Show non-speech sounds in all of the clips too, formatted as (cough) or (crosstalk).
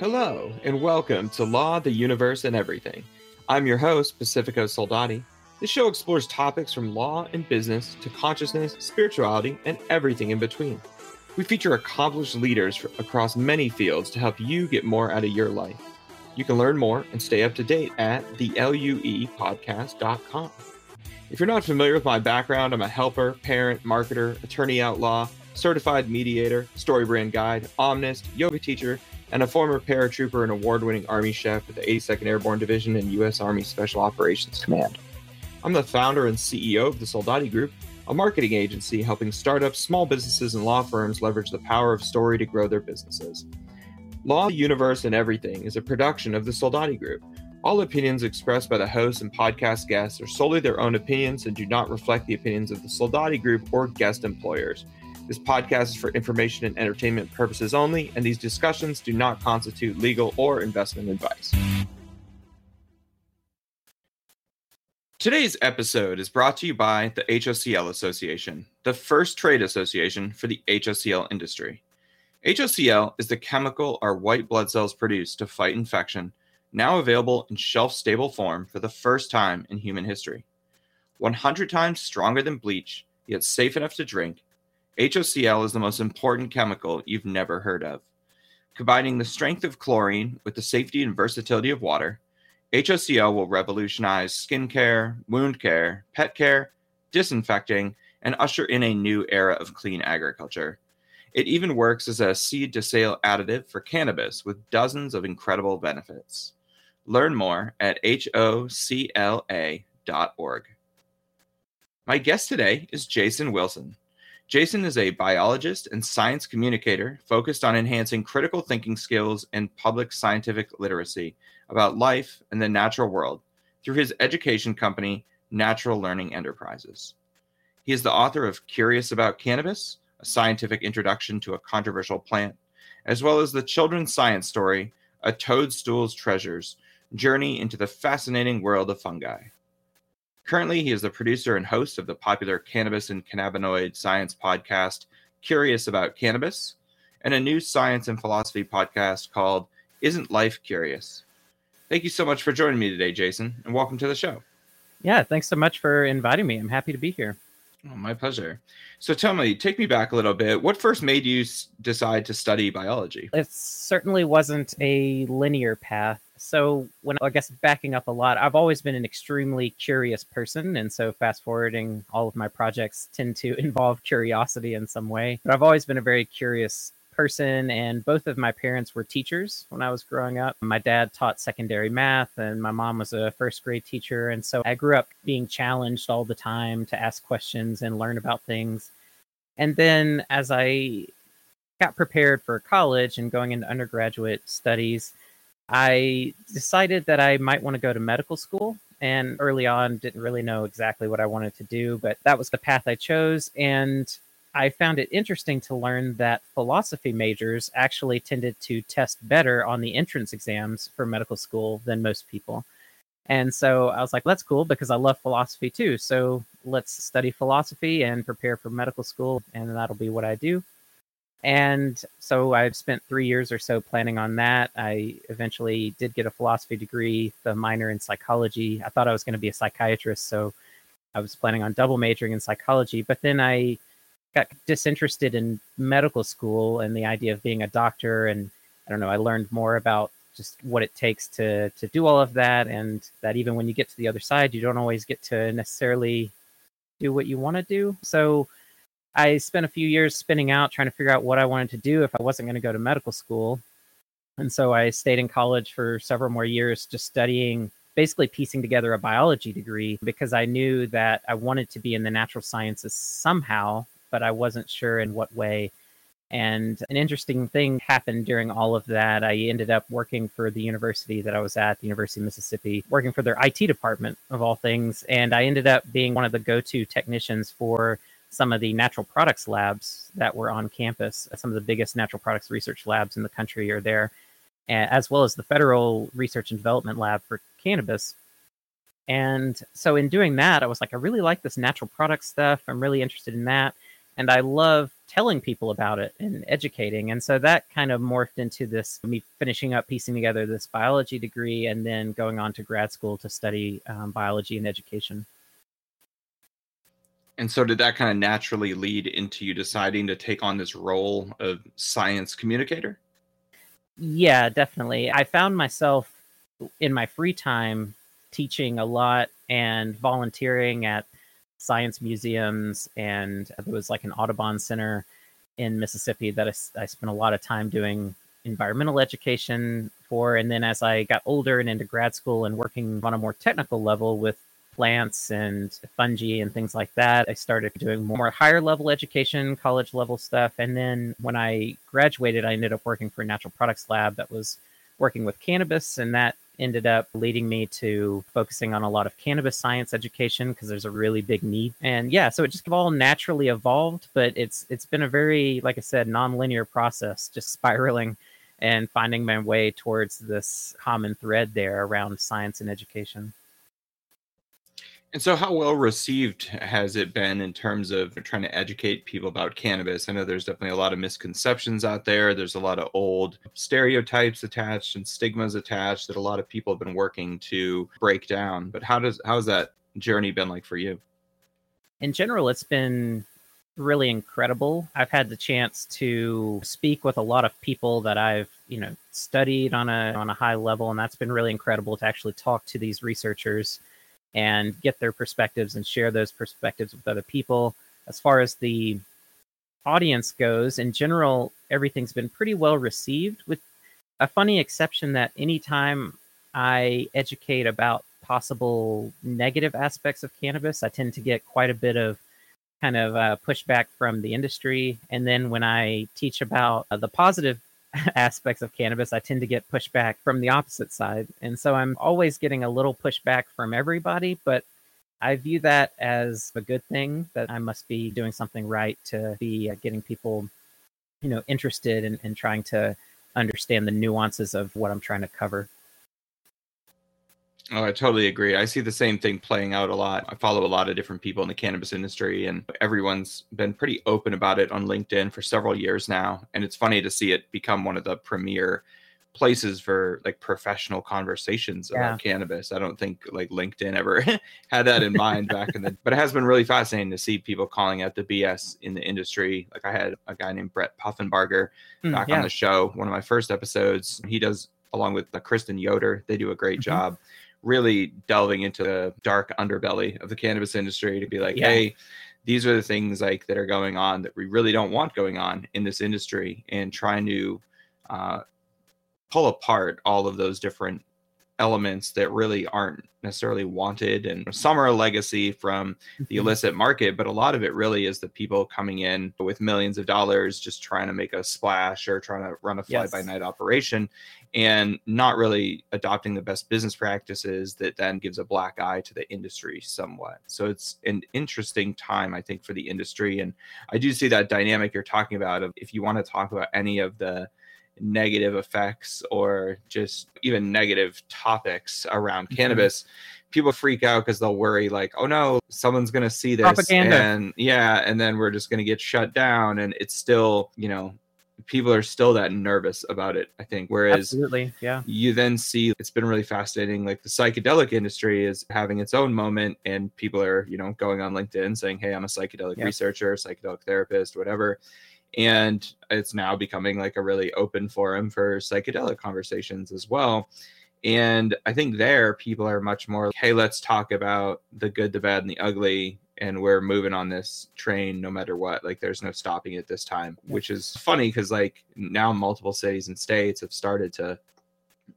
Hello, and welcome to Law, the Universe, and Everything. I'm your host, Pacifico Soldati. This show explores topics from law and business to consciousness, spirituality, and everything in between. We feature accomplished leaders across many fields to help you get more out of your life. You can learn more and stay up to date at theluepodcast.com. If you're not familiar with my background, I'm a helper, parent, marketer, attorney outlaw, certified mediator, story brand guide, omnist, yoga teacher, and a former paratrooper and award winning Army chef with the 82nd Airborne Division and U.S. Army Special Operations Command. I'm the founder and CEO of the Soldati Group, a marketing agency helping startups, small businesses, and law firms leverage the power of story to grow their businesses. Law, Universe, and Everything is a production of the Soldati Group. All opinions expressed by the hosts and podcast guests are solely their own opinions and do not reflect the opinions of the Soldati Group or guest employers. This podcast is for information and entertainment purposes only, and these discussions do not constitute legal or investment advice. Today's episode is brought to you by the HOCL Association, the first trade association for the HOCL industry. HOCL is the chemical our white blood cells produce to fight infection, now available in shelf stable form for the first time in human history. 100 times stronger than bleach, yet safe enough to drink, HOCl is the most important chemical you've never heard of. Combining the strength of chlorine with the safety and versatility of water, HOCl will revolutionize skincare, wound care, pet care, disinfecting, and usher in a new era of clean agriculture. It even works as a seed to sale additive for cannabis with dozens of incredible benefits. Learn more at hocla.org. My guest today is Jason Wilson. Jason is a biologist and science communicator focused on enhancing critical thinking skills and public scientific literacy about life and the natural world through his education company, Natural Learning Enterprises. He is the author of Curious About Cannabis, a scientific introduction to a controversial plant, as well as the children's science story, A Toadstool's Treasures Journey into the Fascinating World of Fungi. Currently, he is the producer and host of the popular cannabis and cannabinoid science podcast, Curious About Cannabis, and a new science and philosophy podcast called Isn't Life Curious? Thank you so much for joining me today, Jason, and welcome to the show. Yeah, thanks so much for inviting me. I'm happy to be here. Oh, my pleasure. So tell me, take me back a little bit. What first made you decide to study biology? It certainly wasn't a linear path so when I guess backing up a lot, I've always been an extremely curious person, and so fast forwarding, all of my projects tend to (laughs) involve curiosity in some way. But I've always been a very curious person, and both of my parents were teachers when I was growing up. My dad taught secondary math, and my mom was a first grade teacher, and so I grew up being challenged all the time to ask questions and learn about things. And then as I got prepared for college and going into undergraduate studies, I decided that I might want to go to medical school. And early on, didn't really know exactly what I wanted to do, but that was the path I chose. And I found it interesting to learn that philosophy majors actually tended to test better on the entrance exams for medical school than most people. And so I was like, that's cool because I love philosophy too. So let's study philosophy and prepare for medical school, and that'll be what I do. And so I've spent three years or so planning on that. I eventually did get a philosophy degree, the minor in psychology. I thought I was going to be a psychiatrist, so I was planning on double majoring in psychology. But then I got disinterested in medical school and the idea of being a doctor. And I don't know, I learned more about just what it takes to to do all of that, and that even when you get to the other side, you don't always get to necessarily do what you want to do. So I spent a few years spinning out trying to figure out what I wanted to do if I wasn't going to go to medical school. And so I stayed in college for several more years just studying, basically piecing together a biology degree because I knew that I wanted to be in the natural sciences somehow, but I wasn't sure in what way. And an interesting thing happened during all of that. I ended up working for the university that I was at, the University of Mississippi, working for their IT department of all things. And I ended up being one of the go to technicians for some of the natural products labs that were on campus. Some of the biggest natural products research labs in the country are there, as well as the federal research and development lab for cannabis. And so, in doing that, I was like, I really like this natural product stuff. I'm really interested in that. And I love telling people about it and educating. And so that kind of morphed into this me finishing up piecing together this biology degree and then going on to grad school to study um, biology and education. And so, did that kind of naturally lead into you deciding to take on this role of science communicator? Yeah, definitely. I found myself in my free time teaching a lot and volunteering at science museums. And there was like an Audubon Center in Mississippi that I, I spent a lot of time doing environmental education for. And then as I got older and into grad school and working on a more technical level with plants and fungi and things like that. I started doing more higher level education, college level stuff. And then when I graduated, I ended up working for a natural products lab that was working with cannabis. And that ended up leading me to focusing on a lot of cannabis science education because there's a really big need. And yeah, so it just all naturally evolved, but it's it's been a very, like I said, non-linear process, just spiraling and finding my way towards this common thread there around science and education. And so, how well received has it been in terms of trying to educate people about cannabis? I know there's definitely a lot of misconceptions out there. There's a lot of old stereotypes attached and stigmas attached that a lot of people have been working to break down. But how does how's that journey been like for you? In general, it's been really incredible. I've had the chance to speak with a lot of people that I've, you know, studied on a on a high level, and that's been really incredible to actually talk to these researchers and get their perspectives and share those perspectives with other people. As far as the audience goes, in general, everything's been pretty well received, with a funny exception that anytime I educate about possible negative aspects of cannabis, I tend to get quite a bit of kind of uh, pushback from the industry. And then when I teach about uh, the positive (laughs) aspects of cannabis, I tend to get pushback from the opposite side. And so I'm always getting a little pushback from everybody, but I view that as a good thing that I must be doing something right to be uh, getting people, you know, interested in, in trying to understand the nuances of what I'm trying to cover. Oh, I totally agree. I see the same thing playing out a lot. I follow a lot of different people in the cannabis industry, and everyone's been pretty open about it on LinkedIn for several years now. And it's funny to see it become one of the premier places for like professional conversations yeah. about cannabis. I don't think like LinkedIn ever (laughs) had that in mind back in the but it has been really fascinating to see people calling out the BS in the industry. Like I had a guy named Brett Puffenbarger mm, back yeah. on the show, one of my first episodes. He does along with the Kristen Yoder. They do a great mm-hmm. job really delving into the dark underbelly of the cannabis industry to be like, yeah. hey, these are the things like that are going on that we really don't want going on in this industry, and trying to uh, pull apart all of those different elements that really aren't necessarily wanted and some are a legacy from the mm-hmm. illicit market but a lot of it really is the people coming in with millions of dollars just trying to make a splash or trying to run a fly by night operation and not really adopting the best business practices that then gives a black eye to the industry somewhat. So it's an interesting time i think for the industry. And i do see that dynamic you're talking about of if you want to talk about any of the negative effects or just even negative topics around mm-hmm. cannabis people freak out because they'll worry like oh no someone's going to see this Propaganda. and yeah and then we're just going to get shut down and it's still you know people are still that nervous about it i think whereas Absolutely. yeah you then see it's been really fascinating like the psychedelic industry is having its own moment and people are you know going on linkedin saying hey i'm a psychedelic yeah. researcher psychedelic therapist whatever and it's now becoming like a really open forum for psychedelic conversations as well. And i think there people are much more like, hey let's talk about the good the bad and the ugly and we're moving on this train no matter what. Like there's no stopping it this time which is funny because like now multiple cities and states have started to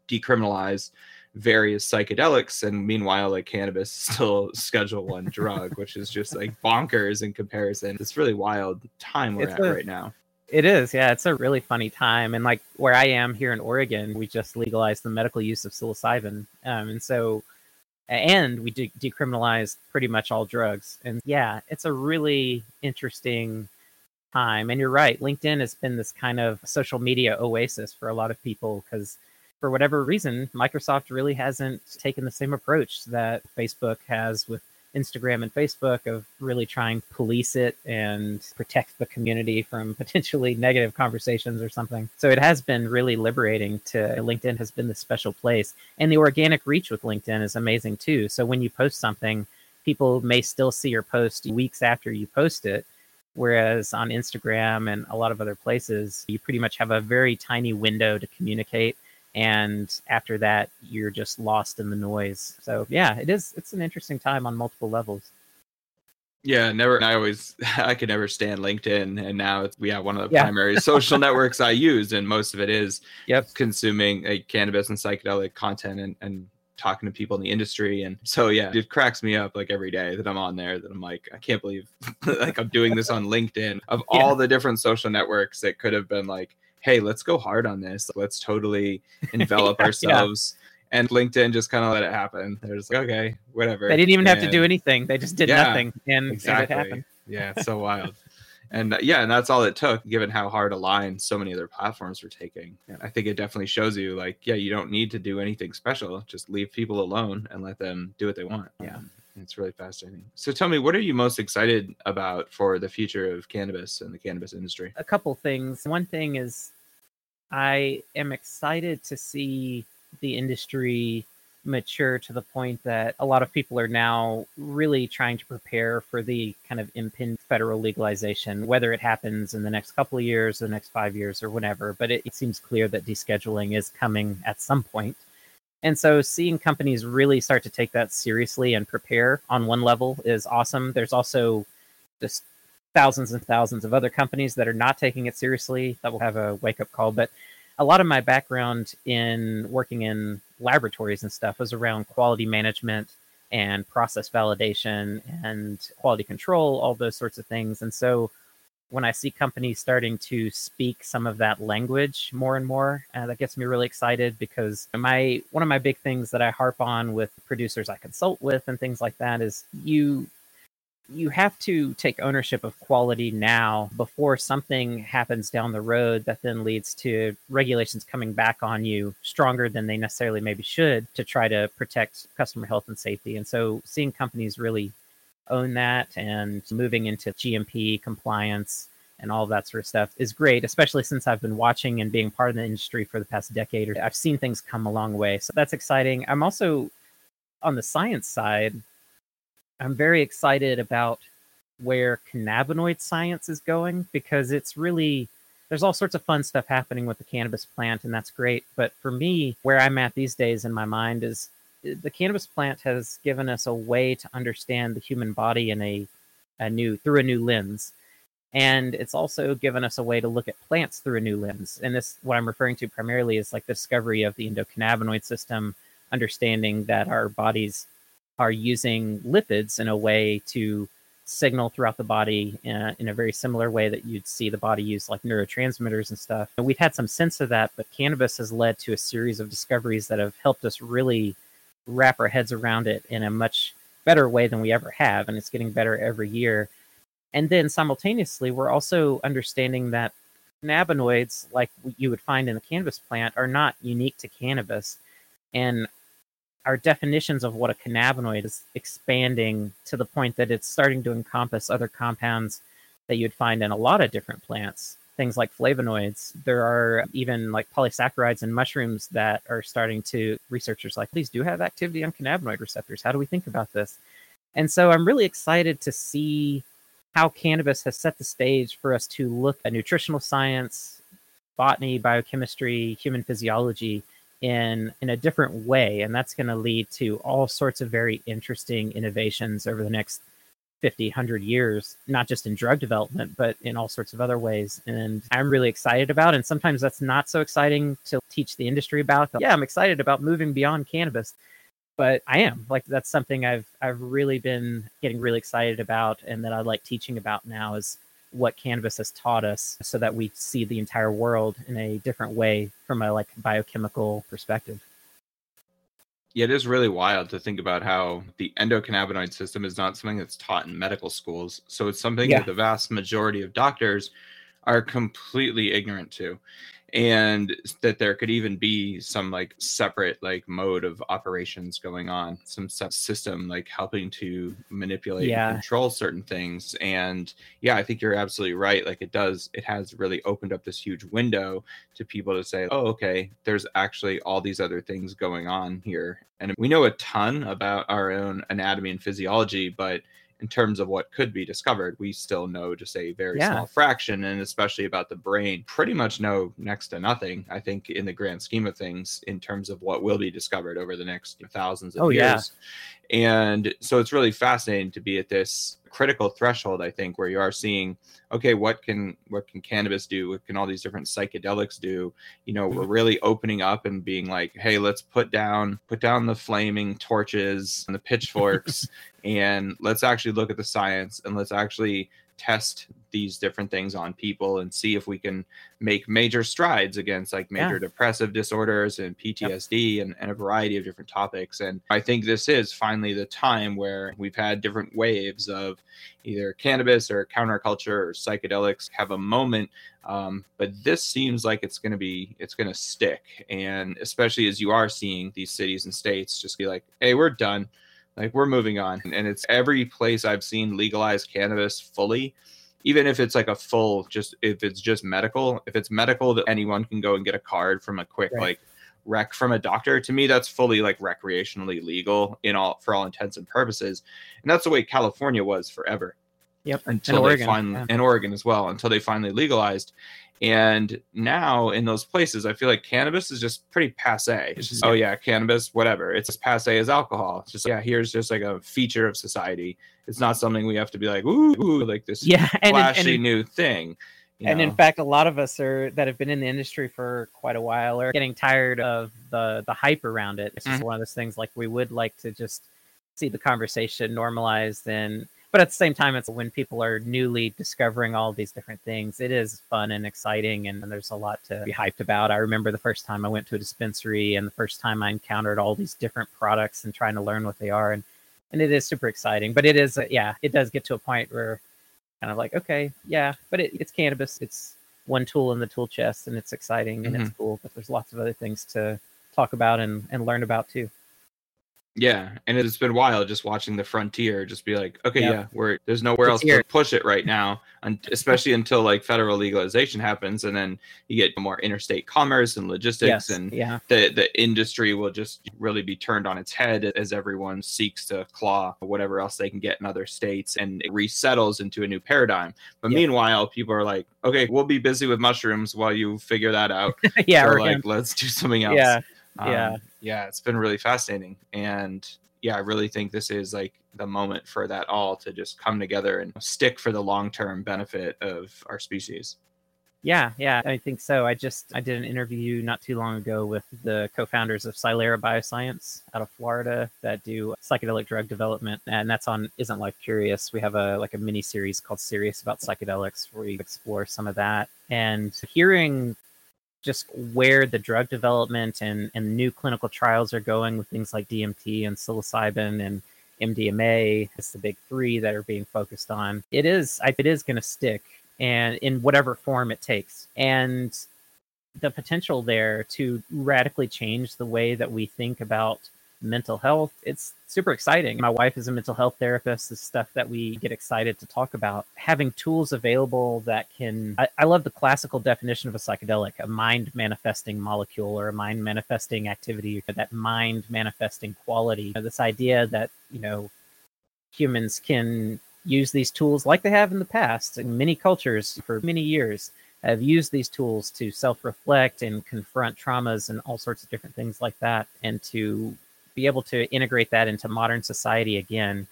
decriminalize various psychedelics and meanwhile like cannabis still (laughs) schedule one drug which is just like bonkers in comparison. It's really wild time we're it's at a, right now. It is yeah it's a really funny time and like where i am here in oregon we just legalized the medical use of psilocybin um, and so and we de- decriminalized pretty much all drugs and yeah it's a really interesting time and you're right linkedin has been this kind of social media oasis for a lot of people because for whatever reason, Microsoft really hasn't taken the same approach that Facebook has with Instagram and Facebook of really trying to police it and protect the community from (laughs) potentially negative conversations or something. So it has been really liberating to LinkedIn has been the special place. And the organic reach with LinkedIn is amazing too. So when you post something, people may still see your post weeks after you post it. Whereas on Instagram and a lot of other places, you pretty much have a very tiny window to communicate and after that you're just lost in the noise. So yeah it is it's an interesting time on multiple levels. Yeah never i always (laughs) i could never stand linkedin and now it's yeah one of the yeah. primary social (laughs) networks i use and most of it is yep. consuming a cannabis and psychedelic content and, and talking to people in the industry. And so yeah it cracks me up like every day that i'm on there that i'm like i can't believe (laughs) like i'm doing this on linkedin. Of yeah. all the different social networks that could have been like hey, let's go hard on this. Let's totally (laughs) envelop yeah, ourselves. Yeah. And LinkedIn just kind of let it happen. They're just like, okay, whatever. They didn't even and, have to do anything. They just did yeah, nothing, and, exactly. and it happened. Yeah, it's so (laughs) wild. And uh, yeah, and that's all it took, given how hard a line so many other platforms were taking. And I think it definitely shows you, like, yeah, you don't need to do anything special. Just leave people alone and let them do what they want. Yeah. It's really fascinating. So tell me, what are you most excited about for the future of cannabis and the cannabis industry? A couple things. One thing is I am excited to see the industry mature to the point that a lot of people are now really trying to prepare for the kind of impending federal legalization, whether it happens in the next couple of years, the next five years, or whatever. But it, it seems clear that descheduling is coming at some point. And so seeing companies really start to take that seriously and prepare on one level is awesome. There's also just thousands and thousands of other companies that are not taking it seriously that will have a wake up call. But a lot of my background in working in laboratories and stuff was around quality management and process validation and quality control, all those sorts of things. And so when I see companies starting to speak some of that language more and more, uh, that gets me really excited because my one of my big things that I harp on with producers I consult with and things like that is you you have to take ownership of quality now before something happens down the road that then leads to regulations coming back on you stronger than they necessarily maybe should to try to protect customer health and safety. And so seeing companies really own that and moving into GMP compliance and all that sort of stuff is great, especially since I've been watching and being part of the industry for the past decade or I've seen things come a long way. So that's exciting. I'm also on the science side, I'm very excited about where cannabinoid science is going because it's really there's all sorts of fun stuff happening with the cannabis plant and that's great but for me where i'm at these days in my mind is the cannabis plant has given us a way to understand the human body in a, a new through a new lens and it's also given us a way to look at plants through a new lens and this what i'm referring to primarily is like the discovery of the endocannabinoid system understanding that our bodies are using lipids in a way to signal throughout the body in a, in a, very similar way that you'd see the body use like neurotransmitters and stuff. And we've had some sense of that, but cannabis has led to a series of discoveries that have helped us really wrap our heads around it in a much better way than we ever have. And it's getting better every year. And then simultaneously, we're also understanding that cannabinoids, like you would find in the cannabis plant, are not unique to cannabis. And our definitions of what a cannabinoid is expanding to the point that it's starting to encompass other compounds that you'd find in a lot of different plants things like flavonoids there are even like polysaccharides and mushrooms that are starting to researchers like these do have activity on cannabinoid receptors. How do we think about this? And so i'm really excited to see how cannabis has set the stage for us to look at nutritional science botany biochemistry human physiology in in a different way. And that's going to lead to all sorts of very interesting innovations over the next 50 100 years not just in drug development but in all sorts of other ways. And i'm really excited about and sometimes that's not so exciting to teach the industry about. Yeah i'm excited about moving beyond cannabis. But i am. Like that's something i've i've really been getting really excited about and that i like teaching about now is what cannabis has taught us so that we see the entire world in a different way from a like biochemical perspective yeah, it is really wild to think about how the endocannabinoid system is not something that's taught in medical schools. So it's something yeah. that the vast majority of doctors are completely ignorant to. and that there could even be some like separate like mode of operations going on some system like helping to manipulate yeah. and control certain things and yeah i think you're absolutely right like it does it has really opened up this huge window to people to say oh okay there's actually all these other things going on here and we know a ton about our own anatomy and physiology but in terms of what could be discovered, we still know just a very yeah. small fraction, and especially about the brain, pretty much know next to nothing. I think in the grand scheme of things, in terms of what will be discovered over the next thousands of oh, years. Yeah. And so it's really fascinating to be at this critical threshold i think where you are seeing okay what can what can cannabis do what can all these different psychedelics do you know we're mm-hmm. really opening up and being like hey let's put down put down the flaming torches and the pitchforks (laughs) and let's actually look at the science and let's actually test these different things on people and see if we can make major strides against like major yeah. depressive disorders and PTSD yep. and, and a variety of different topics. And I think this is finally the time where we've had different waves of either cannabis or counterculture or psychedelics have a moment. Um, but this seems like it's going to be, it's going to stick. And especially as you are seeing these cities and states just be like, hey, we're done like we're moving on. And it's every place I've seen legalize cannabis fully, even if it's like a full just if it's just medical, if it's medical that anyone can go and get a card from a quick right. like rec from a doctor to me that's fully like recreationally legal in all for all intents and purposes and that's the way california was forever yep until and they oregon, finally yeah. and oregon as well until they finally legalized and now in those places, I feel like cannabis is just pretty passe. It's just, oh yeah, cannabis, whatever. It's as passe as alcohol. It's just, yeah, here's just like a feature of society. It's not something we have to be like, ooh, ooh like this yeah, flashy and, and, new thing. and know? in fact, a lot of us are that have been in the industry for quite a while are getting tired of the the hype around it. It's just mm-hmm. one of those things like we would like to just see the conversation normalized and but at the same time it's when people are newly discovering all these different things it is fun and exciting and, and, there's a lot to be hyped about i remember the first time i went to a dispensary and the first time i encountered all these different products and trying to learn what they are and and it is super exciting but it is uh, yeah it does get to a point where kind of like okay yeah but it, it's cannabis it's one tool in the tool chest and it's exciting and mm-hmm. it's cool but there's lots of other things to talk about and, and learn about too yeah, and it's been wild just watching the frontier just be like, okay, yep. yeah, we're there's nowhere it's else here. to push it right now, and especially until like federal legalization happens, and then you get more interstate commerce and logistics, yes. and yeah, the the industry will just really be turned on its head as everyone seeks to claw whatever else they can get in other states, and it resettles into a new paradigm. But yep. meanwhile, people are like, okay, we'll be busy with mushrooms while you figure that out. (laughs) yeah, or like let's do something else. Yeah, um, yeah yeah, it's been really fascinating. And yeah, I really think this is like the moment for that all to just come together and stick for the long term benefit of our species. Yeah, yeah, I think so. I just I did an interview not too long ago with the co-founders of Psilera Bioscience out of Florida that do psychedelic drug development, and that's on Isn't Life Curious. We have a like a mini series called Serious about Psychedelics where we explore some of that. And hearing just where the drug development and, and new clinical trials are going with things like DMT and psilocybin and MDMA. It's the big three that are being focused on. It is, it is going to stick and in whatever form it takes. And the potential there to radically change the way that we think about mental health. It's super exciting. My wife is a mental health therapist. It's stuff that we get excited to talk about. Having tools available that can, I, I, love the classical definition of a psychedelic, a mind manifesting molecule or a mind manifesting activity, that mind manifesting quality. You know, this idea that, you know, humans can use these tools like they have in the past in many cultures for many years have used these tools to self-reflect and confront traumas and all sorts of different things like that and to be able to integrate that into modern society again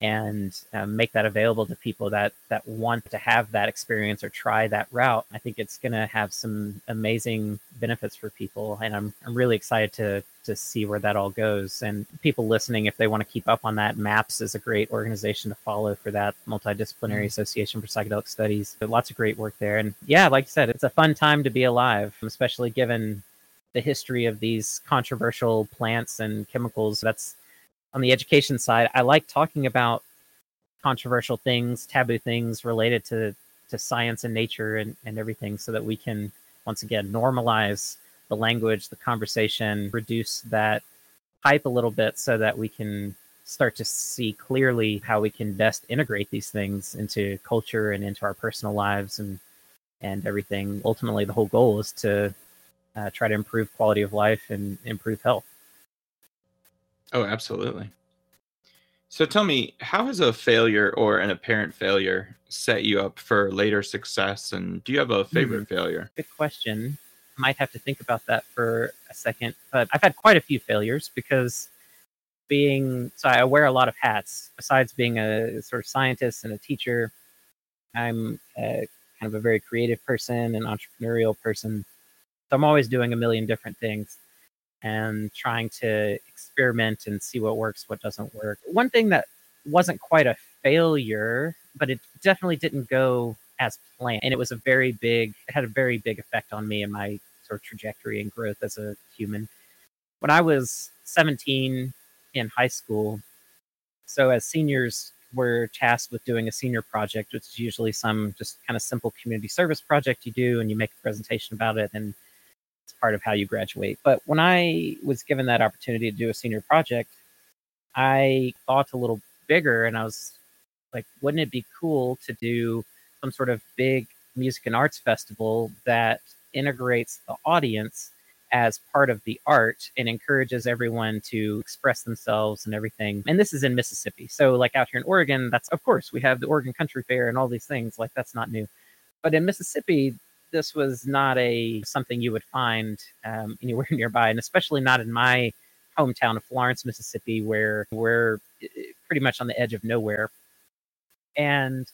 and um, make that available to people that that want to have that experience or try that route i think it's going to have some amazing benefits for people. And i'm i'm really excited to to see where that all goes. And people listening if they want to keep up on that maps is a great organization to follow for that multidisciplinary mm-hmm. association for psychedelic studies. Lots of great work there. And yeah like i said it's a fun time to be alive especially given the history of these controversial plants and chemicals. That's on the education side. I like talking about controversial things, taboo things related to to science and nature and, and everything so that we can once again normalize the language, the conversation, reduce that hype a little bit so that we can start to see clearly how we can best integrate these things into culture and into our personal lives and and everything. Ultimately, the whole goal is to uh, try to improve quality of life and improve health. Oh, absolutely. So tell me, how has a failure or an apparent failure set you up for later success? And do you have a favorite mm-hmm. failure? Good question. Might have to think about that for a second. But I've had quite a few failures because being so I wear a lot of hats. Besides being a sort of scientist and a teacher, I'm a, kind of a very creative person, an entrepreneurial person. So I'm always doing a million different things and trying to experiment and see what works, what doesn't work. One thing that wasn't quite a failure, but it definitely didn't go as planned. And it was a very big, it had a very big effect on me and my sort of trajectory and growth as a human. When I was 17 in high school, so as seniors, we're tasked with doing a senior project, which is usually some just kind of simple community service project you do and you make a presentation about it and it's part of how you graduate. But when I was given that opportunity to do a senior project, I thought a little bigger and I was like, wouldn't it be cool to do some sort of big music and arts festival that integrates the audience as part of the art and encourages everyone to express themselves and everything. And this is in Mississippi. So, like out here in Oregon, that's of course we have the Oregon Country Fair and all these things. Like, that's not new. But in Mississippi, this was not a something you would find um, (laughs) anywhere nearby, and especially not in my hometown of Florence, Mississippi, where we're eh, pretty much on the edge of nowhere. And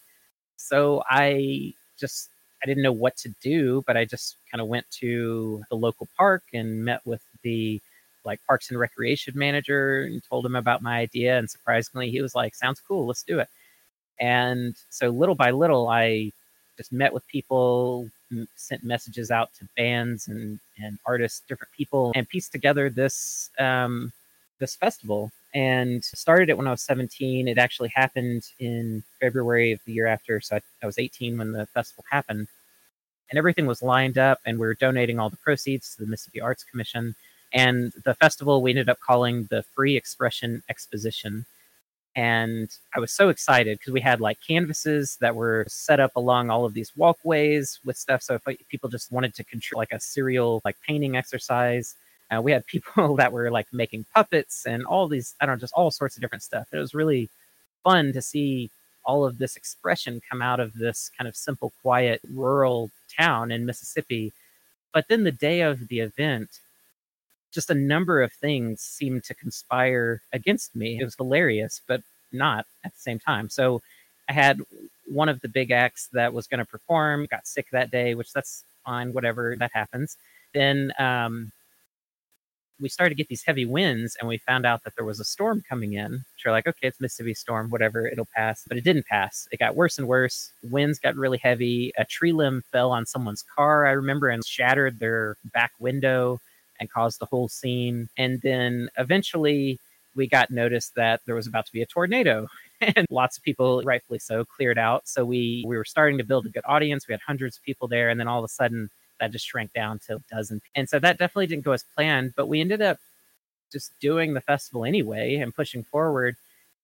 so I just I didn't know what to do, but I just kind of went to the local park and met with the like parks and recreation manager and told him about my idea. And surprisingly, he was like, "Sounds cool, let's do it." And so little by little, I just met with people, sent messages out to bands and, and artists, different people, and pieced together this um, this festival. And started it when I was 17. It actually happened in February of the year after, so I, I was 18 when the festival happened. And everything was lined up, and we were donating all the proceeds to the Mississippi Arts Commission. And the festival we ended up calling the Free Expression Exposition and I was so excited because we had like canvases that were set up along all of these walkways with stuff. So if people just wanted to control like a serial like painting exercise, uh, we had (laughs) people that were like making puppets and all these I don't know just all sorts of different stuff. It was really fun to see all of this expression come out of this kind of simple, quiet, rural town in Mississippi. But then the day of the event, just a number of things seemed to conspire against me. It was hilarious, but not at the same time. So I had one of the big acts that was going to perform got sick that day, which that's fine, whatever that happens. Then um, we started to get these heavy winds, and we found out that there was a storm coming in. So we're like, okay, it's Mississippi storm, whatever, it'll pass. But it didn't pass. It got worse and worse. Winds got really heavy. A tree limb fell on someone's car, I remember, and shattered their back window and caused the whole scene. And then eventually we got notice that there was about to be a tornado (laughs) and lots of people rightfully so cleared out. So we we were starting to build a good audience. We had hundreds of people there and then all of a sudden that just shrank down to a dozen and so that definitely didn't go as planned but we ended up just doing the festival anyway and pushing forward.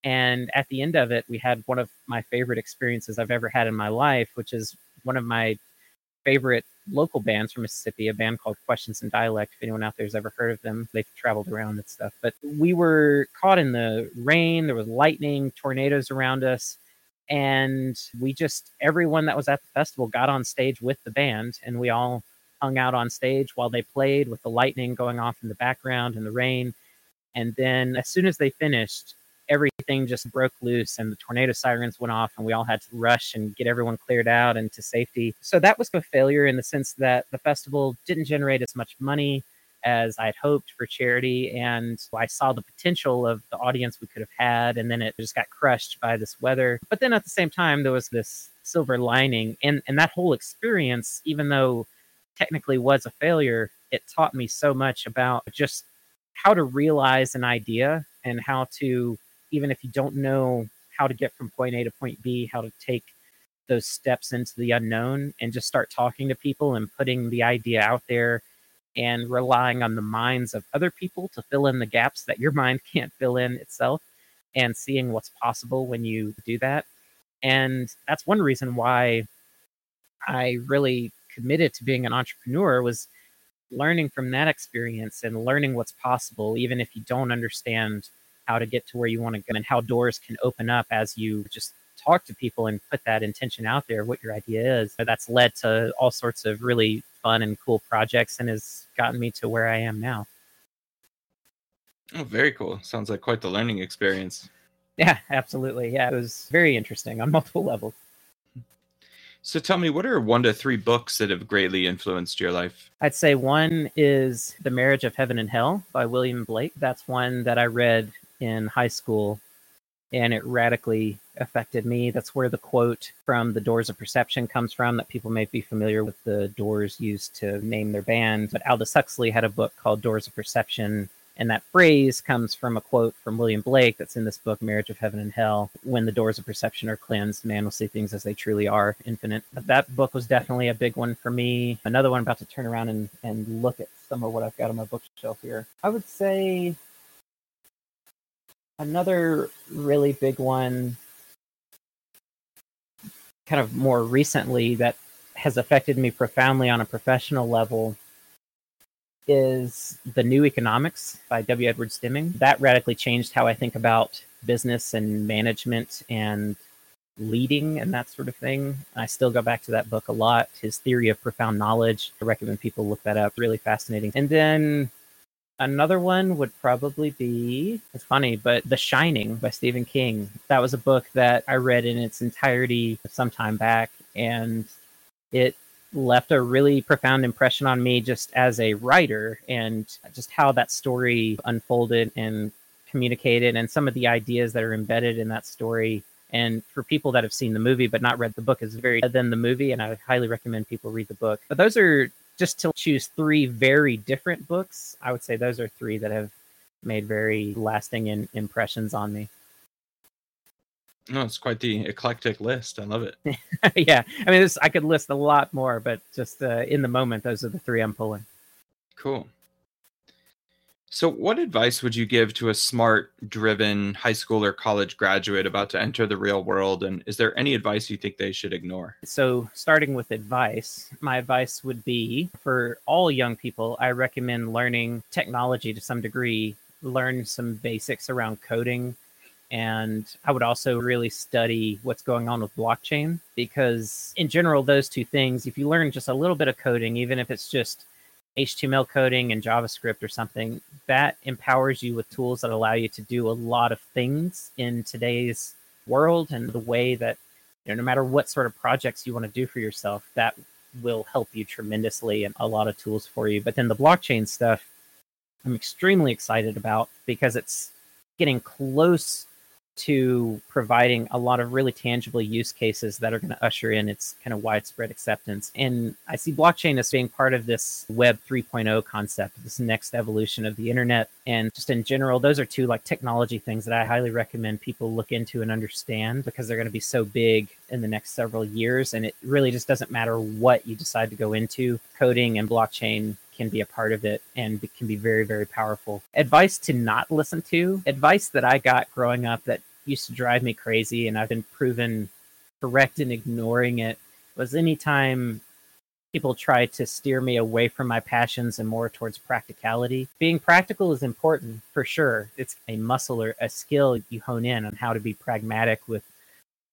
And at the end of it we had one of my favorite experiences i've ever had in my life which is one of my favorite local bands from Mississippi, a band called Questions and Dialect. If anyone out there has ever heard of them, they've traveled around and stuff. But we were caught in the rain, there was lightning, tornadoes around us. And we just, everyone that was at the festival got on stage with the band, and we all hung out on stage while they played with the lightning going off in the background and the rain. And then as soon as they finished, everything just broke loose and the tornado sirens went off and we all had to rush and get everyone cleared out and to safety. So that was a failure in the sense that the festival didn't generate as much money as I'd hoped for charity. And I saw the potential of the audience we could have had, and then it just got crushed by this weather. But then at the same time, there was this silver lining. And, and that whole experience, even though technically was a failure, it taught me so much about just how to realize an idea and how to even if you don't know how to get from point A to point B, how to take those steps into the unknown and just start talking to people and putting the idea out there and relying on the minds of other people to fill in the gaps that your mind (laughs) can't fill in itself and seeing what's possible when you do that. And that's one reason why I really committed to being an entrepreneur was learning from that experience and learning what's possible even if you don't understand how to get to where you want to go and how doors can open up as you just talk to people and put that intention out there what your idea is. That's led to all sorts of really fun and cool projects and has gotten me to where i am now. Oh very cool. Sounds like quite the learning experience. Yeah absolutely. Yeah it was very interesting on (laughs) multiple levels. So tell me, what are one to three books that have greatly influenced your life? I'd say one is The Marriage of Heaven and Hell by William Blake. That's one that I read in high school and it radically affected me. That's where the quote from The Doors of Perception comes from, that people may be familiar with the Doors used to name their band. But Aldous Huxley had a book called Doors of Perception and that phrase comes from a quote from William Blake that's in this book, Marriage of Heaven and Hell. When the doors of perception are cleansed, man will see things as they truly are, infinite. But that book was definitely a big one for me. Another one, I'm about to turn around and, and look at some of what I've got on my bookshelf here. I would say another really big one, kind of more recently, that has affected me profoundly on a professional level is The New Economics by W. Edwards Deming. That radically changed how I think about business and management and leading and that sort of thing. I still go back to that book a lot. His theory of profound knowledge. I recommend people look that up. Really fascinating. And then another one would probably be it's funny, but The Shining by Stephen King. That was a book that I read in its entirety some time back and it left a really profound impression on me just as a writer and just how that story unfolded and communicated and some of the ideas that are embedded in that story and for people that have seen the movie but not read the book is very than the movie and i highly recommend people read the book but those are just to choose three very different books i would say those are three that have made very lasting in, impressions on me no, it's quite the eclectic list. I love it. (laughs) yeah, I mean, this, I could list a lot more, but just uh, in the moment, those are the three I'm pulling. Cool. So, what advice would you give to a smart, driven high school or college graduate about to enter the real world? And is there any advice you think they should ignore? So, starting with advice, my advice would be for all young people, I recommend learning technology to some degree, learn some basics around coding, and I would also really study what's going on with blockchain because, in general, those two things, if you learn just a little bit of coding, even if it's just HTML coding and JavaScript or something, that empowers you with tools that allow you to do a lot of things in today's world and the way that, you know, no matter what sort of projects you want to do for yourself, that will help you tremendously and a lot of tools for you. But then the blockchain stuff, I'm extremely excited about because it's getting close to providing a lot of really tangible use cases that are going to usher in its kind of widespread acceptance. And I see blockchain as being part of this Web 3.0 concept, this next evolution of the internet. And just in general, those are two like technology things that I highly recommend people look into and understand because they're going to be so big in the next several years. And it really just doesn't matter what you decide to go into, coding and blockchain can be a part of it and it can be very, very powerful. Advice to not listen to, advice that I got growing up that used to drive me crazy and I've been proven correct in ignoring it was anytime people try to steer me away from my passions and more towards practicality. Being practical is important for sure. It's a muscle or a skill you hone in on how to be pragmatic with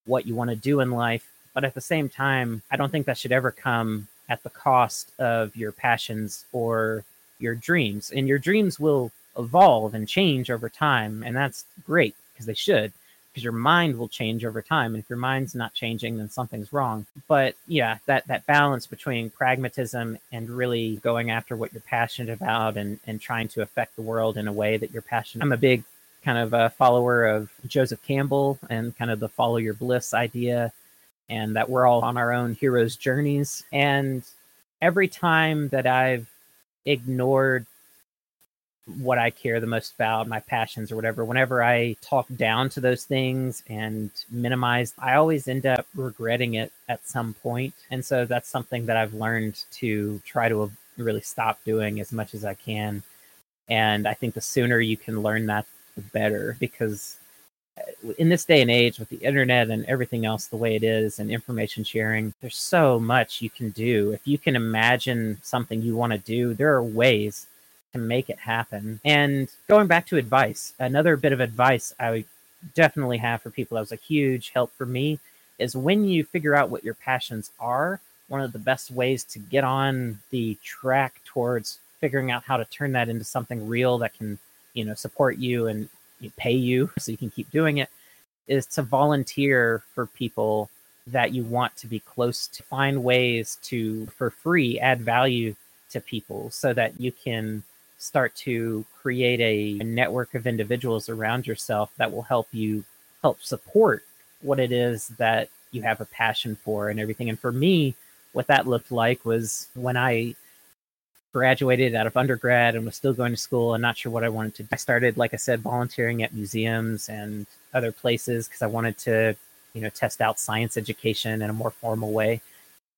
what you want to do in life. But at the same time, I don't think that should ever come at the cost of your passions or your dreams. And your dreams will evolve and change over time. And that's great because they should, because your mind will change over time. And if your mind's not changing, then something's wrong. But yeah, that, that balance between pragmatism and really going after what you're passionate about and, and trying to affect the world in a way that you're passionate. I'm a big kind of a follower of Joseph Campbell and kind of the follow your bliss idea and that we're all on our own heroes' journeys. And every time that I've ignored what I care the most about, my passions or whatever, whenever I talk down to those things and minimize, I always end up regretting it at some point. And so that's something that I've learned to try to really stop doing as much as I can. And I think the sooner you can learn that, the better, because in this day and age with the internet and everything else the way it is and information sharing there's so much you can do if you can imagine something you want to do there are ways to make it happen. And going back to advice, another bit of advice I definitely have for people that was a huge help for me is when you figure out what your passions are, one of the best ways to get on the track towards figuring out how to turn that into something real that can, you know, support you and pay you so you can keep doing it is to volunteer for people that you want to be close to find ways to for free add value to people so that you can start to create a, a network of individuals around yourself that will help you help support what it is that you have a passion for and everything. And for me, what that looked like was when I graduated out of undergrad and was still going to school and not sure what I wanted to do. I started, like I said, volunteering at museums and other places because I wanted to, you know, test out science education in a more formal way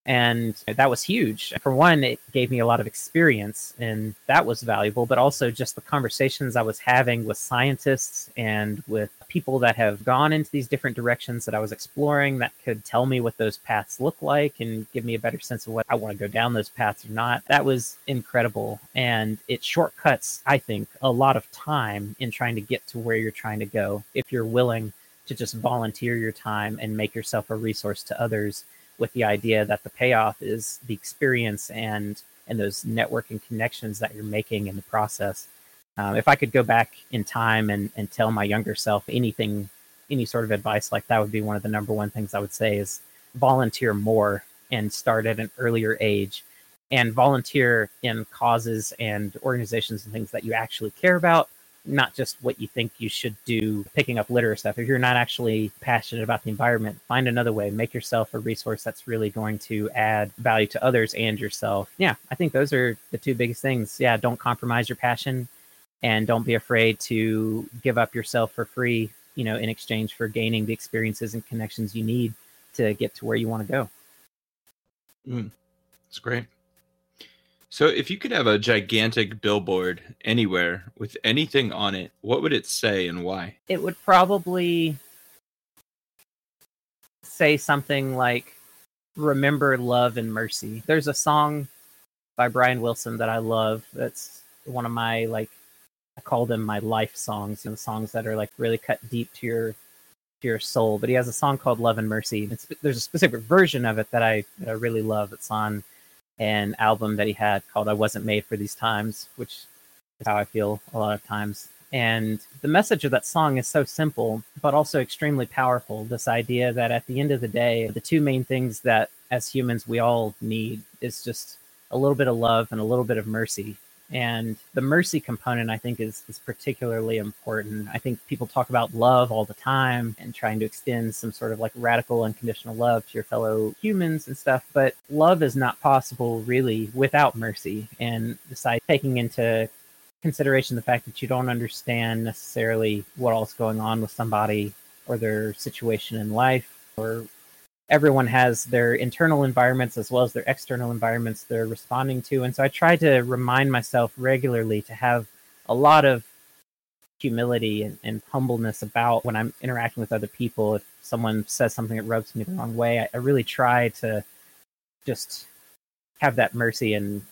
and that was huge for one it gave me a lot of experience and that was valuable but also just the conversations i was having with scientists and with people that have gone into these different directions that i was exploring that could tell me what those paths look like and give me a better sense of what i want to go down those paths or not that was incredible and it shortcuts i think a lot of time in trying to get to where you're trying to go if you're willing to just volunteer your time and make yourself a resource to others with the idea that the payoff is the experience and and those networking connections that you're making in the process. Um, if I could go back in time and, and tell my younger self anything, any sort of advice like that would be one of the number one things I would say is volunteer more and start at an earlier age and volunteer in causes and organizations and things that you actually care about not just what you think you should do picking up litter stuff. If you're not actually passionate about the environment, find another way. Make yourself a resource that's really going to add value to others and yourself. Yeah, I think those are the two biggest things. Yeah, don't compromise your passion and don't be afraid to give up yourself for free, you know, in exchange for gaining the experiences and connections you need to get to where you want to go. Mm, that's great. So, if you could have a gigantic billboard anywhere with anything on it, what would it say and why? It would probably say something like, Remember love and mercy. There's a song by Brian Wilson that I love. That's one of my, like, I call them my life songs and songs that are like really cut deep to your to your soul. But he has a song called Love and Mercy. There's a specific version of it that I, that I really love. It's on an album that he had called I Wasn't Made for These Times, which is how I feel a lot of times. And the message of that song is so simple, but also extremely powerful. This idea that at the end of the day, the two main things that as humans we all need is just a little bit of love and a little bit of mercy. And the mercy component, I think, is, is particularly important. I think people talk about love all the time and trying to extend some sort of like radical unconditional love to your fellow humans and stuff. But love is not possible really without mercy. And besides taking into consideration the fact that you don't understand necessarily what all's going on with somebody or their situation in life or everyone has their internal environments as well as their external environments they're responding to. And so I try to remind myself regularly to have a lot of humility and, and, humbleness about when I'm interacting with other people. If someone says something that rubs me the wrong way, I, I really try to just have that mercy and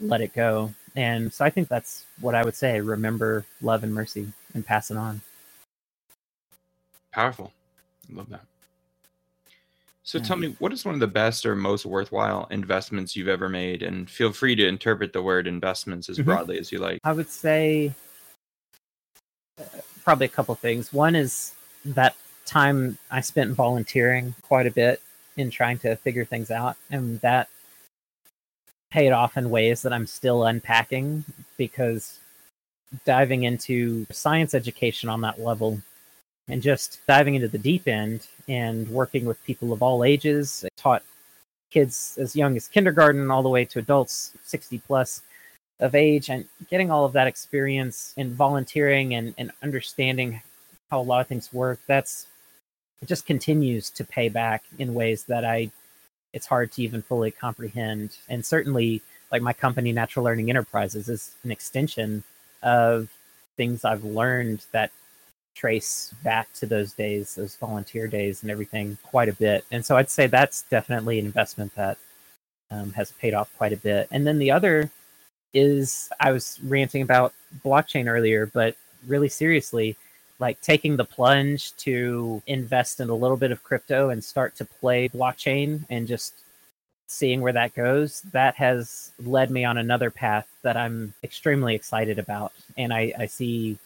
let it go. And so I think that's what I would say. Remember love and mercy and pass it on. Powerful. Love that. So tell me, what is one of the best or most worthwhile investments you've ever made? And feel free to interpret the word investments as mm-hmm. broadly as you like. I would say uh, probably a couple things. One is that time I spent volunteering quite a bit in trying to figure things out, and that paid off in ways that I'm still unpacking because diving into science education on that level and just diving into the deep end and working with people of all ages. I taught kids as young as kindergarten all the way to adults 60 plus of age and getting all of that experience in volunteering and, and understanding how a lot of things work, that's it just continues to pay back in ways that I it's hard to even fully comprehend. And certainly like my company Natural Learning Enterprises is an extension of things I've learned that trace back to those days, those volunteer days and everything quite a bit. And so I'd say that's definitely an investment that um, has paid off quite a bit. And then the other is I was ranting about blockchain earlier, but really seriously, like taking the plunge to invest in a little bit of crypto and start to play blockchain and just seeing where that goes, that has led me on another path that I'm extremely excited about. And I, I see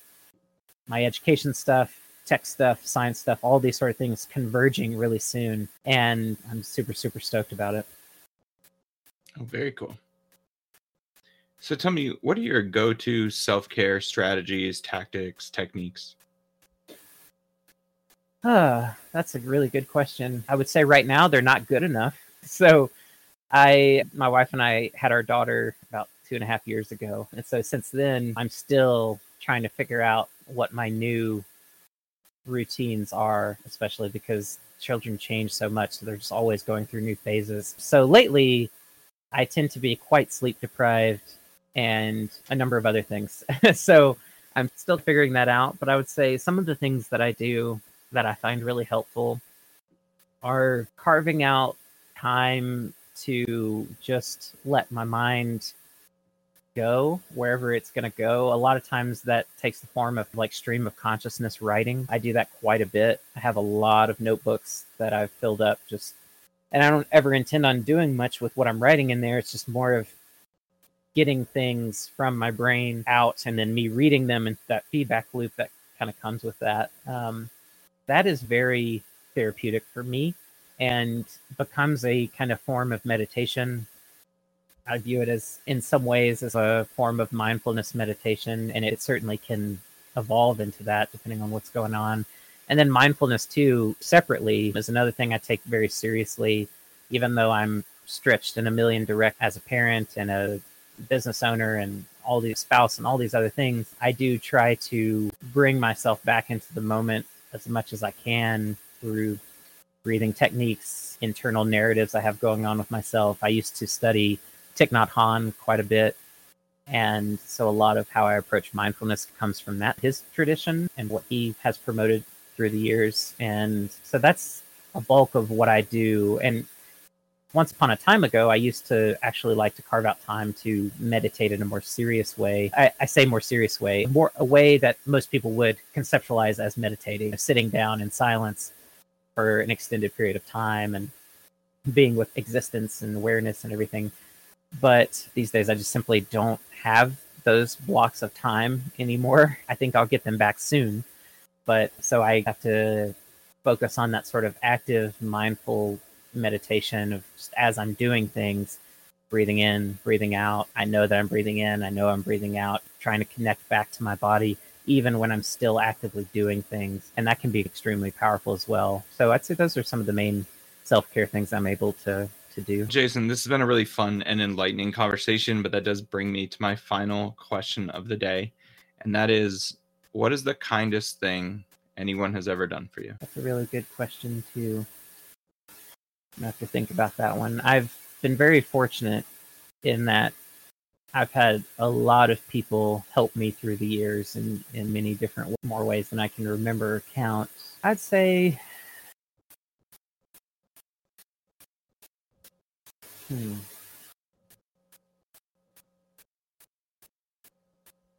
my education stuff, tech stuff, science stuff, all these sort of things converging really soon. And I'm super, super stoked about it. Oh, very cool. So tell me, what are your go to self care strategies, tactics, techniques? Uh, that's a really good question. I would say right now they're not good enough. (laughs) So I, my wife and I had our daughter about two and a half years ago. And so since then, I'm still trying to figure out what my new routines are, especially because children change so much. So they're just always going through new phases. So lately, I tend to be quite sleep deprived and a number of other things. (laughs) so I'm still figuring that out. But I would say some of the things that I do that I find really helpful are carving out time to just let my mind go wherever it's going to go. A lot of times that takes the form of like stream of consciousness writing. I do that quite a bit. I have a lot of notebooks that I've filled up just and I don't ever intend on doing much with what I'm writing in there. It's just more of getting things from my brain out and then me reading them and that feedback loop that kind of comes with that. Um, that is very therapeutic for me and becomes a kind of form of meditation. I view it as, in some ways, as a form of mindfulness meditation, and it certainly can evolve into that depending on what's going on. And then mindfulness, too, separately, is another thing I take very seriously, even though I'm stretched in a million direct as a parent and a business owner and all these spouse and all these other things, I do try to bring myself back into the moment as much as I can through breathing techniques, internal narratives I have going on with myself. I used to study Thich Nhat Hanh quite a bit. And so a lot of how I approach mindfulness comes from that, his tradition and what he has promoted through the years. And so that's a bulk of what I do. And once upon a time ago, I used to actually like to carve out time to meditate in a more serious way. I, I, say more serious way, more a way that most people would conceptualize as meditating, sitting down in silence for an extended period of time and being with existence and awareness and everything. But these days, I just simply don't have those blocks of time anymore. (laughs) I think I'll get them back soon. But so I have to focus on that sort of active, mindful meditation of just as I'm doing things, breathing in, breathing out. I know that I'm breathing in, I know I'm breathing out, trying to connect back to my body, even when I'm still actively doing things. And that can be extremely powerful as well. So I'd say those are some of the main self care things I'm able to. To do. Jason, this has been a really fun and enlightening conversation, but that does bring me to my final question of the day. And that is what is the kindest thing anyone has ever done for you? That's a really good question, too. I have to think about that one. I've been very fortunate in that I've had a lot of people help me through the years in, in many different more ways than I can remember or count. I'd say, I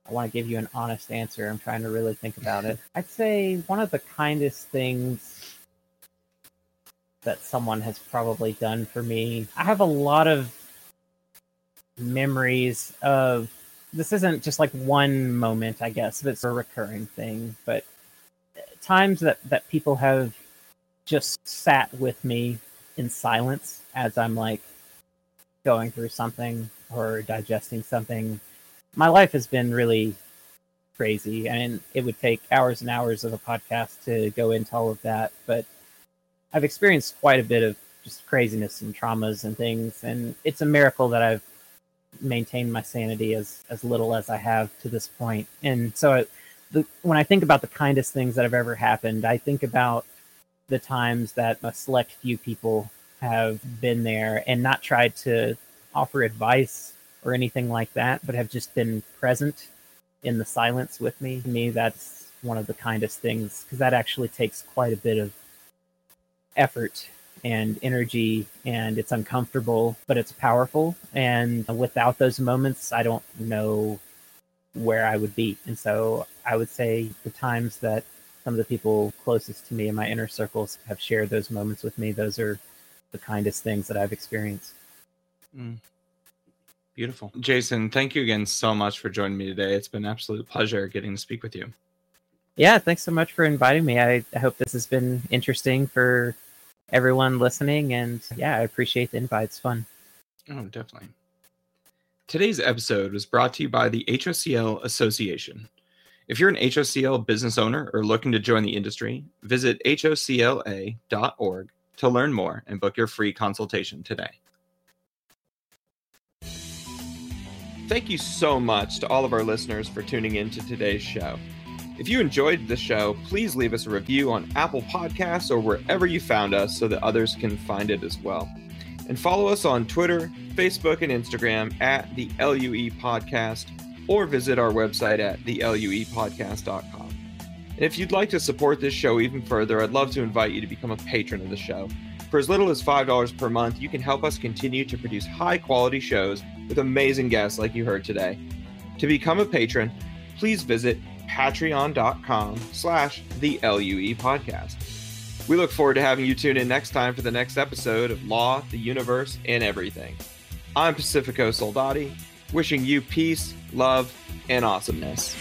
want to give you an honest answer. I'm trying to really think about it. I'd say one of the kindest things that someone has probably done for me. I have a lot of memories of this isn't just like one moment, I guess, it's a recurring thing. But times that, that people have just sat with me in silence as I'm like going through something or digesting something. My life has been really crazy. I and mean, it would take hours and hours of a podcast to go into all of that. But I've experienced quite a bit of just craziness and traumas and things, and it's a miracle that I've maintained my sanity as as little as I have to this point. And so, I, the, when I think about the kindest things that have ever happened, I think about the times that a select few people have been there and not tried to offer advice or anything like that, but have just been present in the silence with me. To me, that's one of the kindest things because that actually takes quite a bit of effort and energy and it's uncomfortable, but it's powerful. And without those moments, I don't know where I would be. And so I would say the times that some of the people closest to me in my inner circles have shared those moments with me, those are the kindest things that I've experienced. Mm. Beautiful. Jason, thank you again so much for joining me today. It's been an absolute pleasure getting to speak with you. Yeah, thanks so much for inviting me. I, I hope this has been interesting for everyone listening. And yeah, I appreciate the invite. It's fun. Oh, definitely. Today's episode was brought to you by the HOCL Association. If you're an HOCL business owner or looking to join the industry, visit hocla.org to learn more and book your free consultation today. Thank you so much to all of our listeners for tuning in to today's show. If you enjoyed the show, please leave us a review on Apple Podcasts or wherever you found us so that others can find it as well. And follow us on Twitter, Facebook, and Instagram at the LUE Podcast or visit our website at theluepodcast.com. And if you'd like to support this show even further, I'd love to invite you to become a patron of the show. For as little as $5 per month, you can help us continue to produce high quality shows with amazing guests like you heard today. To become a patron, please visit patreon.com slash the LUE podcast. We look forward to having you tune in next time for the next episode of Law, the Universe, and Everything. I'm Pacifico Soldati, wishing you peace, love, and awesomeness.